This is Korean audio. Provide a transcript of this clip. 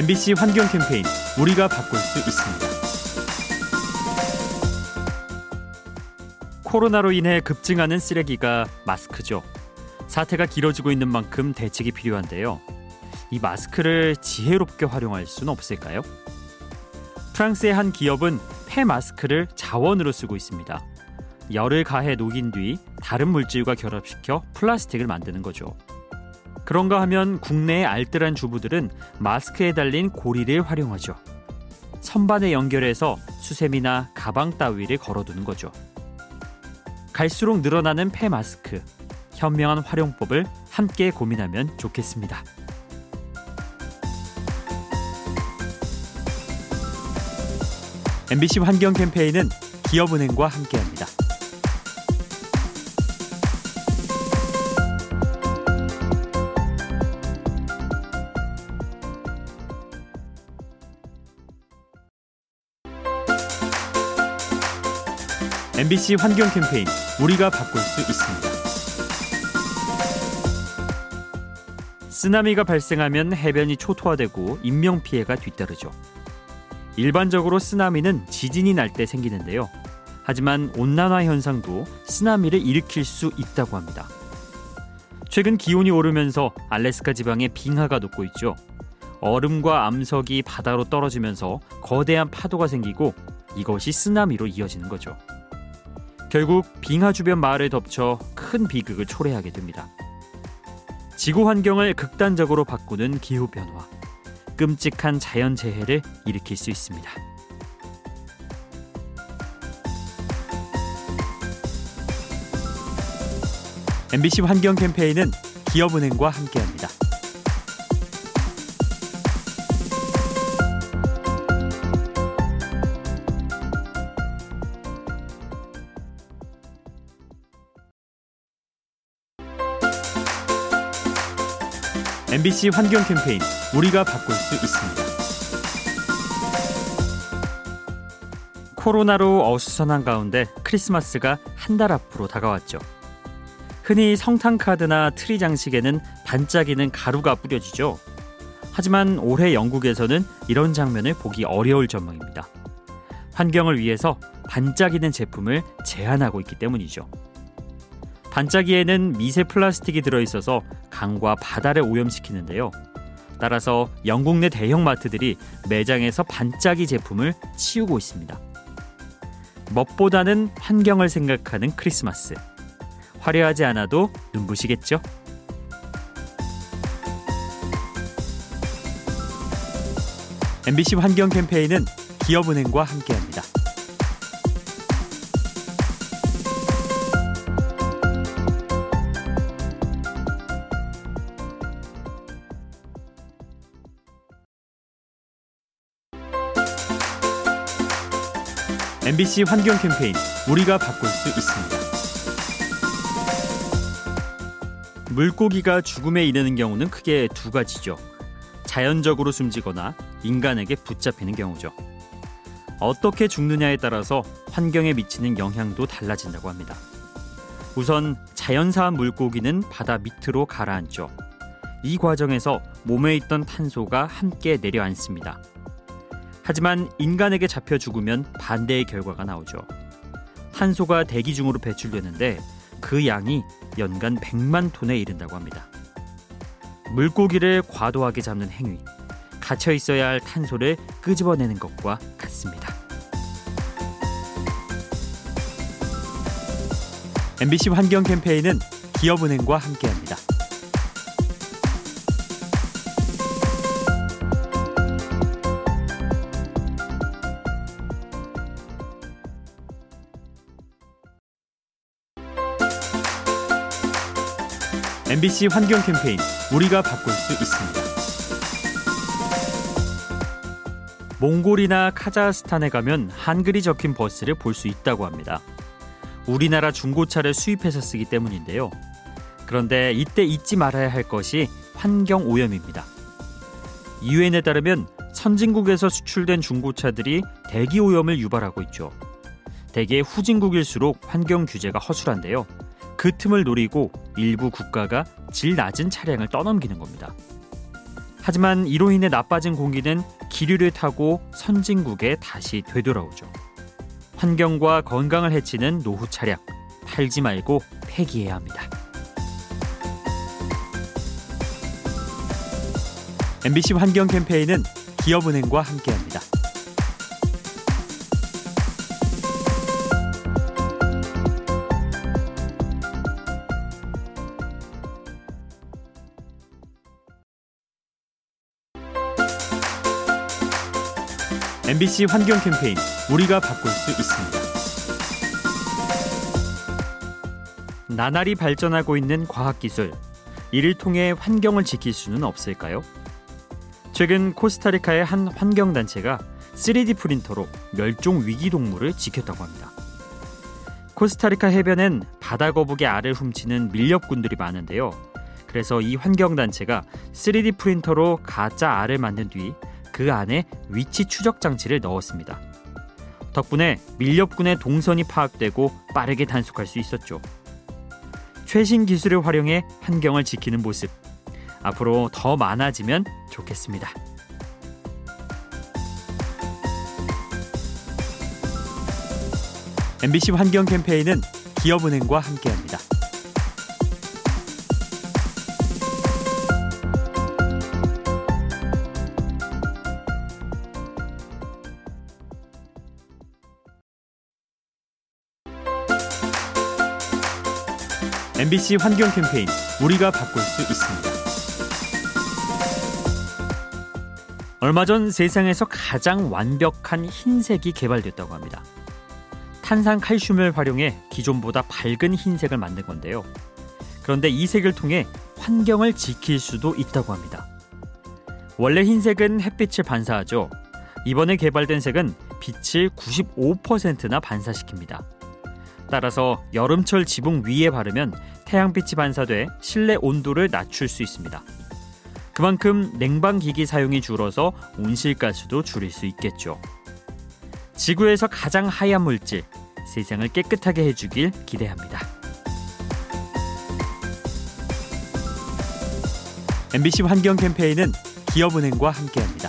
MBC 환경 캠페인 우리가 바꿀 수 있습니다. 코로나로 인해 급증하는 쓰레기가 마스크죠. 사태가 길어지고 있는 만큼 대책이 필요한데요. 이 마스크를 지혜롭게 활용할 수는 없을까요? 프랑스의 한 기업은 폐 마스크를 자원으로 쓰고 있습니다. 열을 가해 녹인 뒤 다른 물질과 결합시켜 플라스틱을 만드는 거죠. 그런가 하면 국내의 알뜰한 주부들은 마스크에 달린 고리를 활용하죠. 선반에 연결해서 수세미나 가방 따위를 걸어두는 거죠. 갈수록 늘어나는 폐 마스크. 현명한 활용법을 함께 고민하면 좋겠습니다. MBC 환경 캠페인은 기업은행과 함께합니다. MBC 환경 캠페인 우리가 바꿀 수 있습니다. 쓰나미가 발생하면 해변이 초토화되고 인명 피해가 뒤따르죠. 일반적으로 쓰나미는 지진이 날 때 생기는데요. 하지만 온난화 현상도 쓰나미를 일으킬 수 있다고 합니다. 최근 기온이 오르면서 알래스카 지방에 빙하가 녹고 있죠. 얼음과 암석이 바다로 떨어지면서 거대한 파도가 생기고 이것이 쓰나미로 이어지는 거죠. 결국 빙하 주변 마을을 덮쳐 큰 비극을 초래하게 됩니다. 지구 환경을 극단적으로 바꾸는 기후 변화, 끔찍한 자연 재해를 일으킬 수 있습니다. MBC 환경 캠페인은 기업은행과 함께합니다. MBC 환경 캠페인 우리가 바꿀 수 있습니다. 코로나로 어수선한 가운데 크리스마스가 한 달 앞으로 다가왔죠. 흔히 성탄 카드나 트리 장식에는 반짝이는 가루가 뿌려지죠. 하지만 올해 영국에서는 이런 장면을 보기 어려울 전망입니다. 환경을 위해서 반짝이는 제품을 제한하고 있기 때문이죠. 반짝이에는 미세 플라스틱이 들어있어서 강과 바다를 오염시키는데요. 따라서 영국 내 대형 마트들이 매장에서 반짝이 제품을 치우고 있습니다. 멋보다는 환경을 생각하는 크리스마스. 화려하지 않아도 눈부시겠죠? MBC 환경 캠페인은 기업은행과 함께합니다. MBC 환경 캠페인 우리가 바꿀 수 있습니다. 물고기가 죽음에 이르는 경우는 크게 두 가지죠. 자연적으로 숨지거나 인간에게 붙잡히는 경우죠. 어떻게 죽느냐에 따라서 환경에 미치는 영향도 달라진다고 합니다. 우선 자연사한 물고기는 바다 밑으로 가라앉죠. 이 과정에서 몸에 있던 탄소가 함께 내려앉습니다. 하지만 인간에게 잡혀 죽으면 반대의 결과가 나오죠. 탄소가 대기 중으로 배출되는데 그 양이 연간 100만 톤에 이른다고 합니다. 물고기를 과도하게 잡는 행위, 갇혀 있어야 할 탄소를 끄집어내는 것과 같습니다. MBC 환경 캠페인은 기업은행과 함께합니다. MBC 환경 캠페인 우리가 바꿀 수 있습니다. 몽골이나 카자흐스탄에 가면 한글이 적힌 버스를 볼 수 있다고 합니다. 우리나라 중고차를 수입해서 쓰기 때문인데요. 그런데 이때 잊지 말아야 할 것이 환경 오염입니다. 유엔에 따르면 선진국에서 수출된 중고차들이 대기 오염을 유발하고 있죠. 대개 후진국일수록 환경 규제가 허술한데요. 그 틈을 노리고 일부 국가가 질 낮은 차량을 떠넘기는 겁니다. 하지만 이로 인해 나빠진 공기는 기류를 타고 선진국에 다시 되돌아오죠. 환경과 건강을 해치는 노후 차량 팔지 말고 폐기해야 합니다. MBC 환경 캠페인은 기업은행과 함께합니다. MBC 환경 캠페인 우리가 바꿀 수 있습니다. 나날이 발전하고 있는 과학 기술 이를 통해 환경을 지킬 수는 없을까요? 최근 코스타리카의 한 환경 단체가 3D 프린터로 멸종 위기 동물을 지켰다고 합니다. 코스타리카 해변엔 바다 거북의 알을 훔치는 밀렵꾼들이 많은데요. 그래서 이 환경 단체가 3D 프린터로 가짜 알을 만든 뒤 그 안에 위치 추적 장치를 넣었습니다. 덕분에 밀렵꾼의 동선이 파악되고 빠르게 단속할 수 있었죠. 최신 기술을 활용해 환경을 지키는 모습 앞으로 더 많아지면 좋겠습니다. MBC 환경 캠페인은 기업은행과 함께합니다. MBC 환경 캠페인 우리가 바꿀 수 있습니다. 얼마 전 세상에서 가장 완벽한 흰색이 개발됐다고 합니다. 탄산 칼슘을 활용해 기존보다 밝은 흰색을 만든 건데요. 그런데 이 색을 통해 환경을 지킬 수도 있다고 합니다. 원래 흰색은 햇빛을 반사하죠. 이번에 개발된 색은 빛을 95%나 반사시킵니다. 따라서 여름철 지붕 위에 바르면 태양빛이 반사돼 실내 온도를 낮출 수 있습니다. 그만큼 냉방기기 사용이 줄어서 온실가스도 줄일 수 있겠죠. 지구에서 가장 하얀 물질, 세상을 깨끗하게 해주길 기대합니다. MBC 환경 캠페인은 기업은행과 함께합니다.